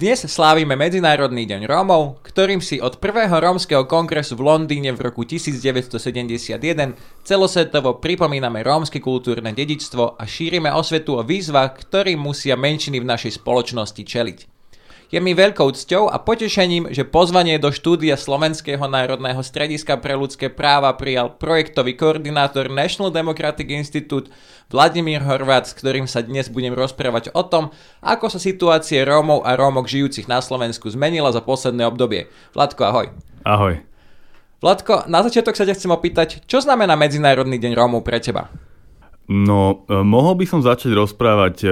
Dnes slávime Medzinárodný deň Rómov, ktorým si od prvého rómskeho kongresu v Londýne v roku 1971 celosvetovo pripomíname rómske kultúrne dedičstvo a šírime osvetu o výzvach, ktorým musia menšiny v našej spoločnosti čeliť. Je mi veľkou cťou a potešením, že pozvanie do štúdia Slovenského národného strediska pre ľudské práva prijal projektový koordinátor National Democratic Institute Vladimír Horvát, s ktorým sa dnes budem rozprávať o tom, ako sa situácie Rómov a Rómok žijúcich na Slovensku zmenila za posledné obdobie. Vladko, ahoj. Ahoj. Vladko, na začiatok sa ťa chcem opýtať, čo znamená Medzinárodný deň Rómov pre teba? No, e, mohol by som začať rozprávať e,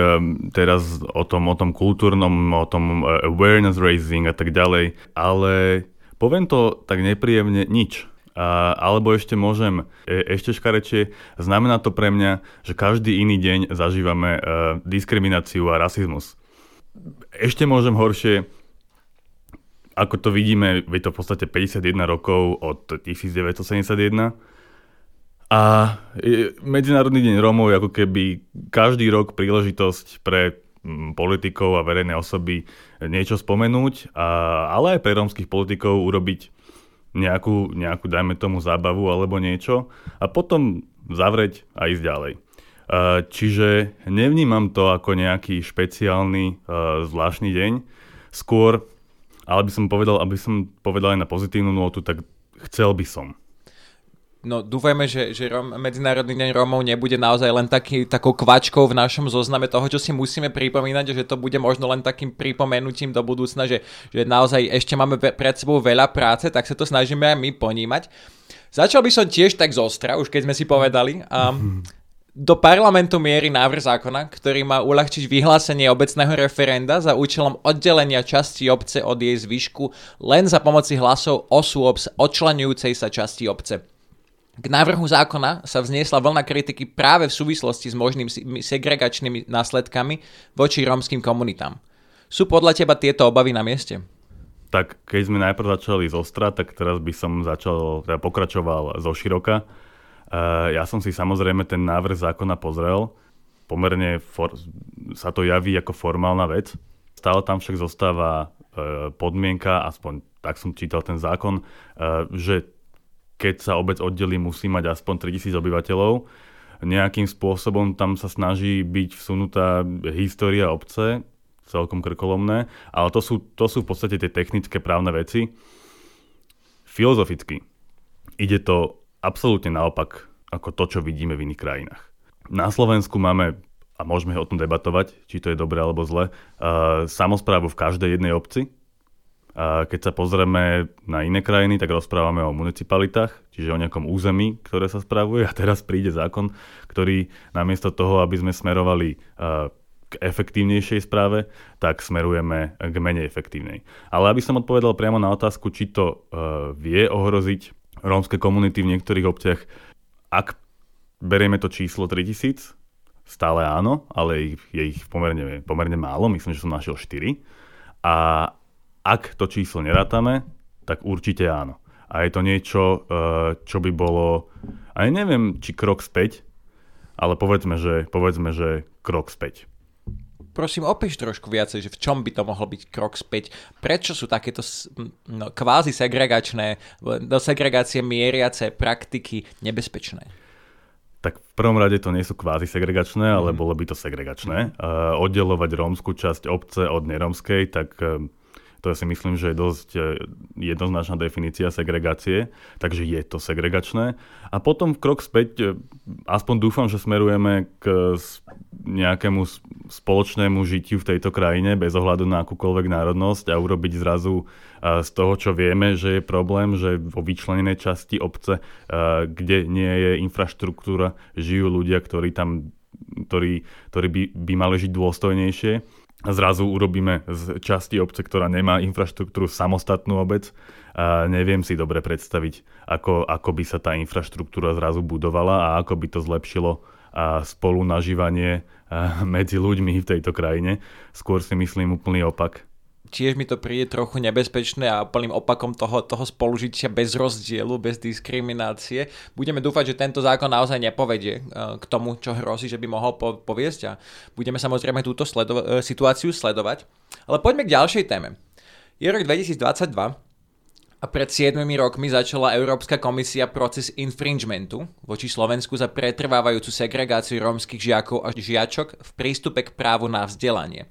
teraz o tom, o tom kultúrnom, o tom e, awareness raising a tak ďalej, ale poviem to tak nepríjemne nič. A, alebo ešte môžem, e, ešte škarečie, znamená to pre mňa, že každý iný deň zažívame e, diskrimináciu a rasizmus. Ešte môžem horšie, ako to vidíme, je to v podstate 51 rokov od 1971 a Medzinárodný deň Rómov je ako keby každý rok príležitosť pre mm, politikov a verejné osoby niečo spomenúť, a, ale aj pre rómskych politikov urobiť nejakú, nejakú, dajme tomu, zábavu alebo niečo a potom zavrieť a ísť ďalej. Čiže nevnímam to ako nejaký špeciálny zvláštny deň. Skôr, ale by som povedal, aby som povedal aj na pozitívnu notu, tak chcel by som No dúfajme, že, že Rom, Medzinárodný deň Rómov nebude naozaj len taký, takou kvačkou v našom zozname toho, čo si musíme pripomínať, že to bude možno len takým pripomenutím do budúcna, že, že naozaj ešte máme pred sebou veľa práce, tak sa to snažíme aj my ponímať. Začal by som tiež tak zostra, už keď sme si povedali. Um, do parlamentu mierí návrh zákona, ktorý má uľahčiť vyhlásenie obecného referenda za účelom oddelenia časti obce od jej zvyšku len za pomoci hlasov osôb odčlenujúcej sa časti obce. K návrhu zákona sa vzniesla vlna kritiky práve v súvislosti s možnými segregačnými následkami voči rómskym komunitám. Sú podľa teba tieto obavy na mieste? Tak keď sme najprv začali z Ostra, tak teraz by som začal, teda pokračoval zo široka. Uh, ja som si samozrejme ten návrh zákona pozrel. Pomerne for, sa to javí ako formálna vec. Stále tam však zostáva uh, podmienka, aspoň tak som čítal ten zákon, uh, že keď sa obec oddelí, musí mať aspoň 3000 obyvateľov. Nejakým spôsobom tam sa snaží byť vsunutá história obce, celkom krkolomné, ale to sú, to sú v podstate tie technické právne veci. Filozoficky ide to absolútne naopak ako to, čo vidíme v iných krajinách. Na Slovensku máme, a môžeme o tom debatovať, či to je dobré alebo zle, uh, samozprávu v každej jednej obci, keď sa pozrieme na iné krajiny, tak rozprávame o municipalitách, čiže o nejakom území, ktoré sa spravuje a teraz príde zákon, ktorý namiesto toho, aby sme smerovali k efektívnejšej správe, tak smerujeme k menej efektívnej. Ale aby som odpovedal priamo na otázku, či to vie ohroziť rómske komunity v niektorých obciach, ak berieme to číslo 3000, stále áno, ale je ich pomerne, pomerne málo, myslím, že som našiel 4. A ak to číslo nerátame, tak určite áno. A je to niečo, eh, čo by bolo, aj neviem, či krok späť, ale povedzme, že, povedzme, že krok späť. Prosím, opíš trošku viacej, že v čom by to mohlo byť krok späť. Prečo sú takéto no, kvázi segregačné, do segregácie mieriace praktiky nebezpečné? Tak v prvom rade to nie sú kvázi segregačné, ale mm. bolo by to segregačné. Uh, oddelovať rómsku časť obce od nerómskej, tak to si myslím, že je dosť e, jednoznačná definícia segregácie, takže je to segregačné. A potom krok späť, e, aspoň dúfam, že smerujeme k nejakému spoločnému žitiu v tejto krajine bez ohľadu na akúkoľvek národnosť a urobiť zrazu e, z toho, čo vieme, že je problém, že vo vyčlenenej časti obce, kde nie je infraštruktúra, žijú ľudia, ktorí tam ktorí, ktorí by, by mali žiť dôstojnejšie, zrazu urobíme z časti obce, ktorá nemá infraštruktúru, samostatnú obec. A neviem si dobre predstaviť, ako, ako by sa tá infraštruktúra zrazu budovala a ako by to zlepšilo a spolu nažívanie medzi ľuďmi v tejto krajine. Skôr si myslím úplný opak tiež mi to príde trochu nebezpečné a plným opakom toho, toho spolužitia bez rozdielu, bez diskriminácie. Budeme dúfať, že tento zákon naozaj nepovedie k tomu, čo hrozí, že by mohol poviesť a budeme samozrejme túto sledo- e, situáciu sledovať. Ale poďme k ďalšej téme. Je rok 2022 a pred 7 rokmi začala Európska komisia proces infringementu voči Slovensku za pretrvávajúcu segregáciu rómskych žiakov a žiačok v prístupe k právu na vzdelanie.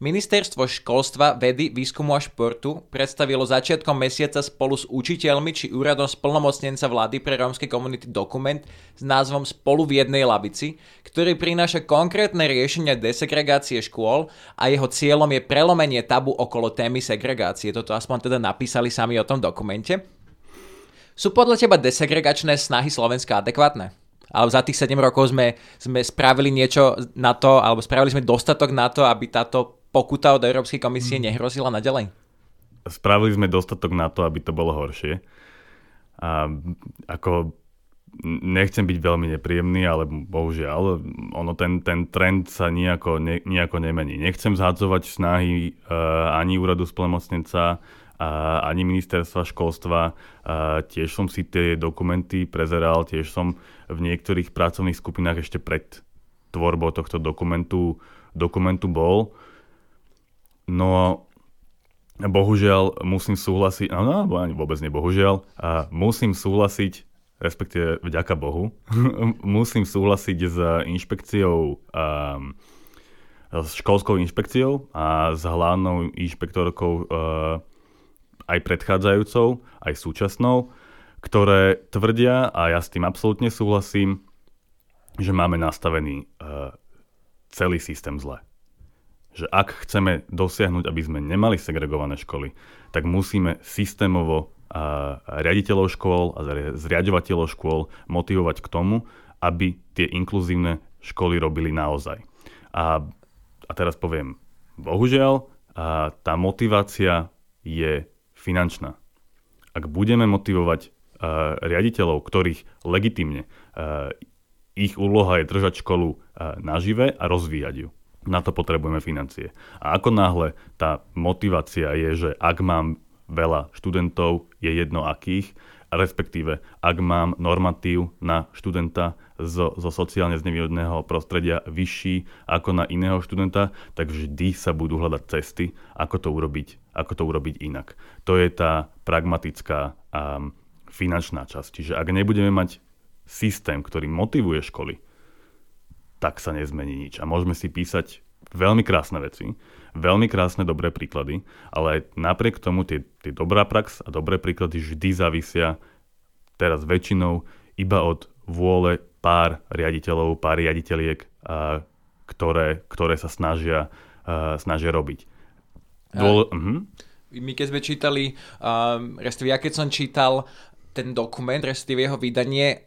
Ministerstvo školstva, vedy, výskumu a športu predstavilo začiatkom mesiaca spolu s učiteľmi či úradom splnomocnenca vlády pre rómske komunity dokument s názvom Spolu v jednej labici, ktorý prináša konkrétne riešenia desegregácie škôl a jeho cieľom je prelomenie tabu okolo témy segregácie. Toto aspoň teda napísali sami o tom dokumente. Sú podľa teba desegregačné snahy Slovenska adekvátne? alebo za tých 7 rokov sme, sme spravili niečo na to, alebo spravili sme dostatok na to, aby táto pokuta od Európskej komisie mm. nehrozila naďalej? Spravili sme dostatok na to, aby to bolo horšie. A ako nechcem byť veľmi nepríjemný, ale bohužiaľ, ono ten, ten trend sa nejako, ne, nejako nemení. Nechcem zhadzovať snahy uh, ani úradu splemocnenca, uh, ani ministerstva školstva. Uh, tiež som si tie dokumenty prezeral, tiež som v niektorých pracovných skupinách ešte pred tvorbou tohto dokumentu, dokumentu bol. No bohužiaľ musím súhlasiť, no, no ani vôbec nebohužiaľ, a musím súhlasiť, respektíve vďaka Bohu, musím súhlasiť s inšpekciou, um, s školskou inšpekciou a s hlavnou inšpektorkou uh, aj predchádzajúcou, aj súčasnou, ktoré tvrdia, a ja s tým absolútne súhlasím, že máme nastavený uh, celý systém zle že ak chceme dosiahnuť, aby sme nemali segregované školy, tak musíme systémovo a riaditeľov škôl a zriadovateľov škôl motivovať k tomu, aby tie inkluzívne školy robili naozaj. A, a teraz poviem, bohužiaľ, a tá motivácia je finančná. Ak budeme motivovať a, riaditeľov, ktorých legitimne a, ich úloha je držať školu nažive a rozvíjať ju, na to potrebujeme financie. A ako náhle tá motivácia je, že ak mám veľa študentov, je jedno akých, respektíve ak mám normatív na študenta zo, zo sociálne znevýhodného prostredia vyšší ako na iného študenta, tak vždy sa budú hľadať cesty, ako to urobiť, ako to urobiť inak. To je tá pragmatická a finančná časť. Čiže ak nebudeme mať systém, ktorý motivuje školy, tak sa nezmení nič. A môžeme si písať veľmi krásne veci, veľmi krásne dobré príklady, ale napriek tomu tie, tie dobrá prax a dobré príklady vždy závisia teraz väčšinou iba od vôle pár riaditeľov, pár riaditeľiek, a, ktoré, ktoré sa snažia, a, snažia robiť. Dôle, uh-huh. My keď sme čítali, um, respektíve ja keď som čítal ten dokument, respektíve jeho vydanie,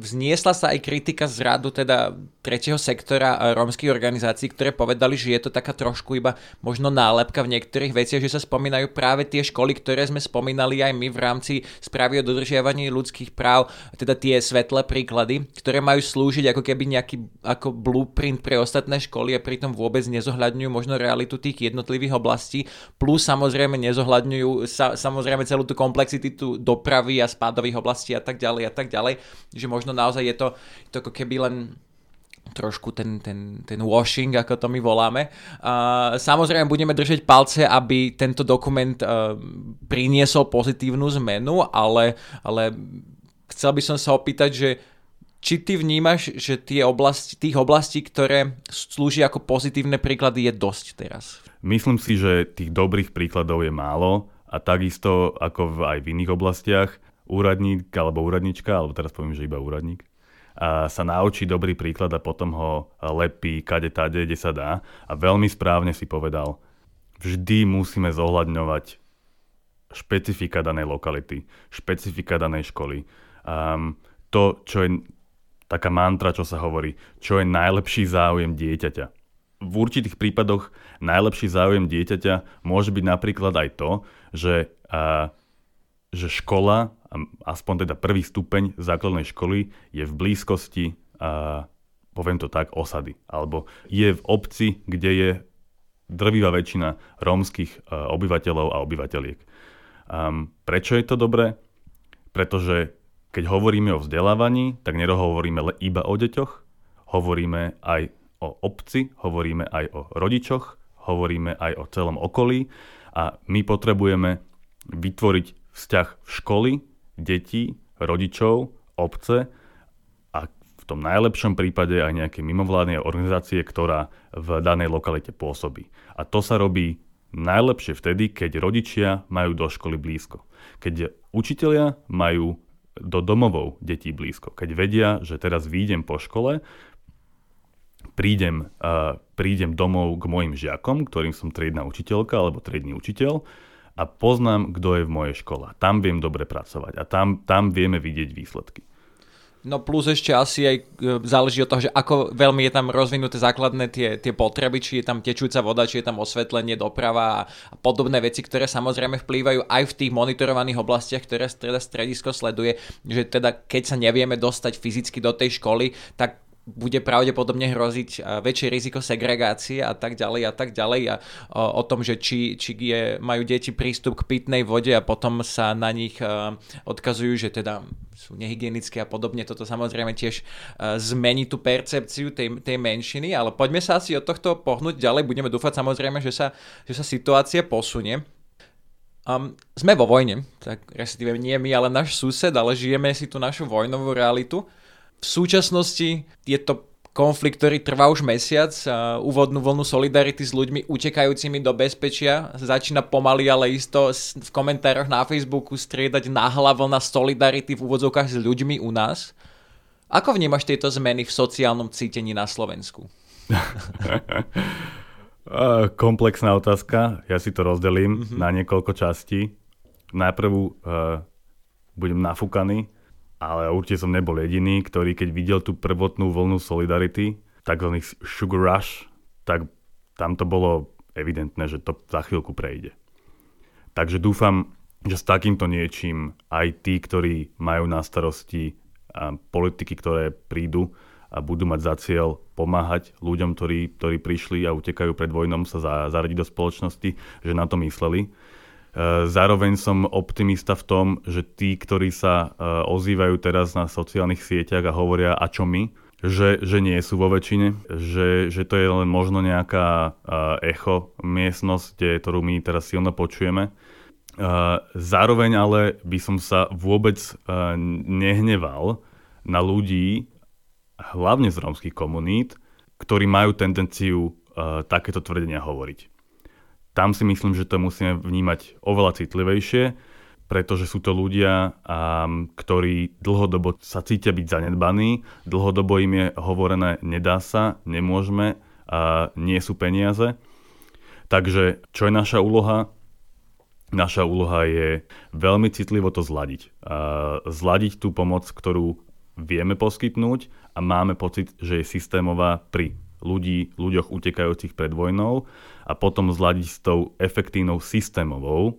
vzniesla sa aj kritika z radu teda tretieho sektora rómskych organizácií, ktoré povedali, že je to taká trošku iba možno nálepka v niektorých veciach, že sa spomínajú práve tie školy, ktoré sme spomínali aj my v rámci správy o dodržiavaní ľudských práv, teda tie svetlé príklady, ktoré majú slúžiť ako keby nejaký ako blueprint pre ostatné školy a pritom vôbec nezohľadňujú možno realitu tých jednotlivých oblastí, plus samozrejme nezohľadňujú sa, samozrejme celú tú komplexitu dopravy a spádových oblastí a tak ďalej a tak ďalej, že možno naozaj je to, je to ako keby len trošku ten, ten, ten washing, ako to my voláme. Uh, samozrejme budeme držať palce, aby tento dokument uh, priniesol pozitívnu zmenu, ale, ale chcel by som sa opýtať, že či ty vnímaš, že tie oblasti, tých oblastí, ktoré slúžia ako pozitívne príklady, je dosť teraz? Myslím si, že tých dobrých príkladov je málo a takisto ako v, aj v iných oblastiach úradník alebo úradnička, alebo teraz poviem, že iba úradník, a sa naučí dobrý príklad a potom ho lepí kade tade, kde sa dá. A veľmi správne si povedal, vždy musíme zohľadňovať špecifika danej lokality, špecifika danej školy. Um, to, čo je taká mantra, čo sa hovorí, čo je najlepší záujem dieťaťa. v určitých prípadoch najlepší záujem dieťaťa môže byť napríklad aj to, že, a, že škola, aspoň teda prvý stupeň základnej školy, je v blízkosti, poviem to tak, osady. Alebo je v obci, kde je drvivá väčšina rómskych obyvateľov a obyvateľiek. Prečo je to dobré? Pretože keď hovoríme o vzdelávaní, tak nehovoríme iba o deťoch, hovoríme aj o obci, hovoríme aj o rodičoch, hovoríme aj o celom okolí a my potrebujeme vytvoriť vzťah v školy, detí, rodičov, obce a v tom najlepšom prípade aj nejaké mimovládnej organizácie, ktorá v danej lokalite pôsobí. A to sa robí najlepšie vtedy, keď rodičia majú do školy blízko. Keď učitelia majú do domovov detí blízko. Keď vedia, že teraz výjdem po škole, prídem, uh, prídem domov k mojim žiakom, ktorým som triedna učiteľka alebo triedny učiteľ a poznám, kto je v mojej škole. Tam viem dobre pracovať a tam, tam vieme vidieť výsledky. No plus ešte asi aj e, záleží od toho, že ako veľmi je tam rozvinuté základné tie, tie potreby, či je tam tečúca voda, či je tam osvetlenie, doprava a, podobné veci, ktoré samozrejme vplývajú aj v tých monitorovaných oblastiach, ktoré teda stredisko sleduje, že teda keď sa nevieme dostať fyzicky do tej školy, tak bude pravdepodobne hroziť väčšie riziko segregácie a tak ďalej a tak ďalej a o, tom, že či, či je, majú deti prístup k pitnej vode a potom sa na nich odkazujú, že teda sú nehygienické a podobne. Toto samozrejme tiež zmení tú percepciu tej, tej menšiny, ale poďme sa asi od tohto pohnúť ďalej. Budeme dúfať samozrejme, že sa, že sa situácia posunie. Um, sme vo vojne, tak respektíve nie my, ale náš sused, ale žijeme si tu našu vojnovú realitu. V súčasnosti je to konflikt, ktorý trvá už mesiac. Úvodnú vlnu solidarity s ľuďmi utekajúcimi do bezpečia začína pomaly, ale isto v komentároch na Facebooku striedať náhla vlna solidarity v úvodzovkách s ľuďmi u nás. Ako vnímaš tieto zmeny v sociálnom cítení na Slovensku? Komplexná otázka. Ja si to rozdelím mm-hmm. na niekoľko častí. Najprv uh, budem nafúkaný ale určite som nebol jediný, ktorý keď videl tú prvotnú vlnu solidarity, takzvaný sugar rush, tak tam to bolo evidentné, že to za chvíľku prejde. Takže dúfam, že s takýmto niečím aj tí, ktorí majú na starosti politiky, ktoré prídu a budú mať za cieľ pomáhať ľuďom, ktorí, ktorí prišli a utekajú pred vojnom sa zaradiť do spoločnosti, že na to mysleli zároveň som optimista v tom, že tí, ktorí sa e, ozývajú teraz na sociálnych sieťach a hovoria a čo my, že, že nie sú vo väčšine, že, že to je len možno nejaká e, echo miestnosť, ktorú my teraz silno počujeme. Zároveň ale by som sa vôbec nehneval na ľudí, hlavne z rómskych komunít, ktorí majú tendenciu takéto tvrdenia hovoriť tam si myslím, že to musíme vnímať oveľa citlivejšie, pretože sú to ľudia, ktorí dlhodobo sa cítia byť zanedbaní, dlhodobo im je hovorené nedá sa, nemôžeme, a nie sú peniaze. Takže čo je naša úloha? Naša úloha je veľmi citlivo to zladiť. A zladiť tú pomoc, ktorú vieme poskytnúť a máme pocit, že je systémová pri ľudí, ľuďoch utekajúcich pred vojnou a potom zladiť s tou efektívnou systémovou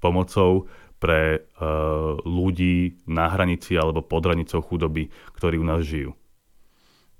pomocou pre uh, ľudí na hranici alebo pod hranicou chudoby, ktorí u nás žijú.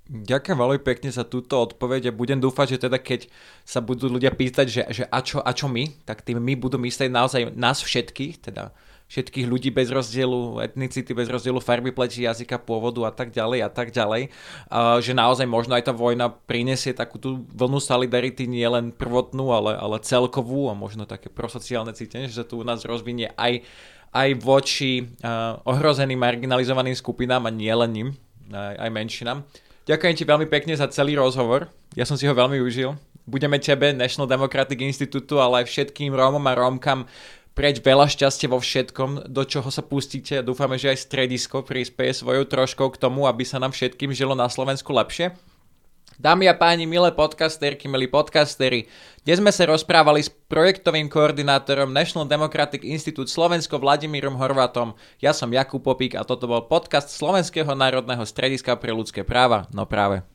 Ďakujem veľmi pekne za túto odpoveď a budem dúfať, že teda keď sa budú ľudia pýtať, že, že a, čo, a čo my, tak tým my budú myslieť naozaj nás všetkých, teda všetkých ľudí bez rozdielu etnicity, bez rozdielu farby pleti, jazyka, pôvodu a tak ďalej a tak ďalej. A že naozaj možno aj tá vojna prinesie takú tú vlnu solidarity nie len prvotnú, ale, ale celkovú a možno také prosociálne cítenie, že tu u nás rozvinie aj, aj voči uh, ohrozeným marginalizovaným skupinám a nie len ním, aj, aj menšinám. Ďakujem ti veľmi pekne za celý rozhovor. Ja som si ho veľmi užil. Budeme tebe, National Democratic Institute, ale aj všetkým Rómom a Rómkam preč veľa šťastia vo všetkom, do čoho sa pustíte. Dúfame, že aj stredisko prispieje svojou troškou k tomu, aby sa nám všetkým žilo na Slovensku lepšie. Dámy a páni, milé podcasterky, milí podcastery, dnes sme sa rozprávali s projektovým koordinátorom National Democratic Institute Slovensko Vladimírom Horvatom. Ja som Jakub Popík a toto bol podcast Slovenského národného strediska pre ľudské práva. No práve.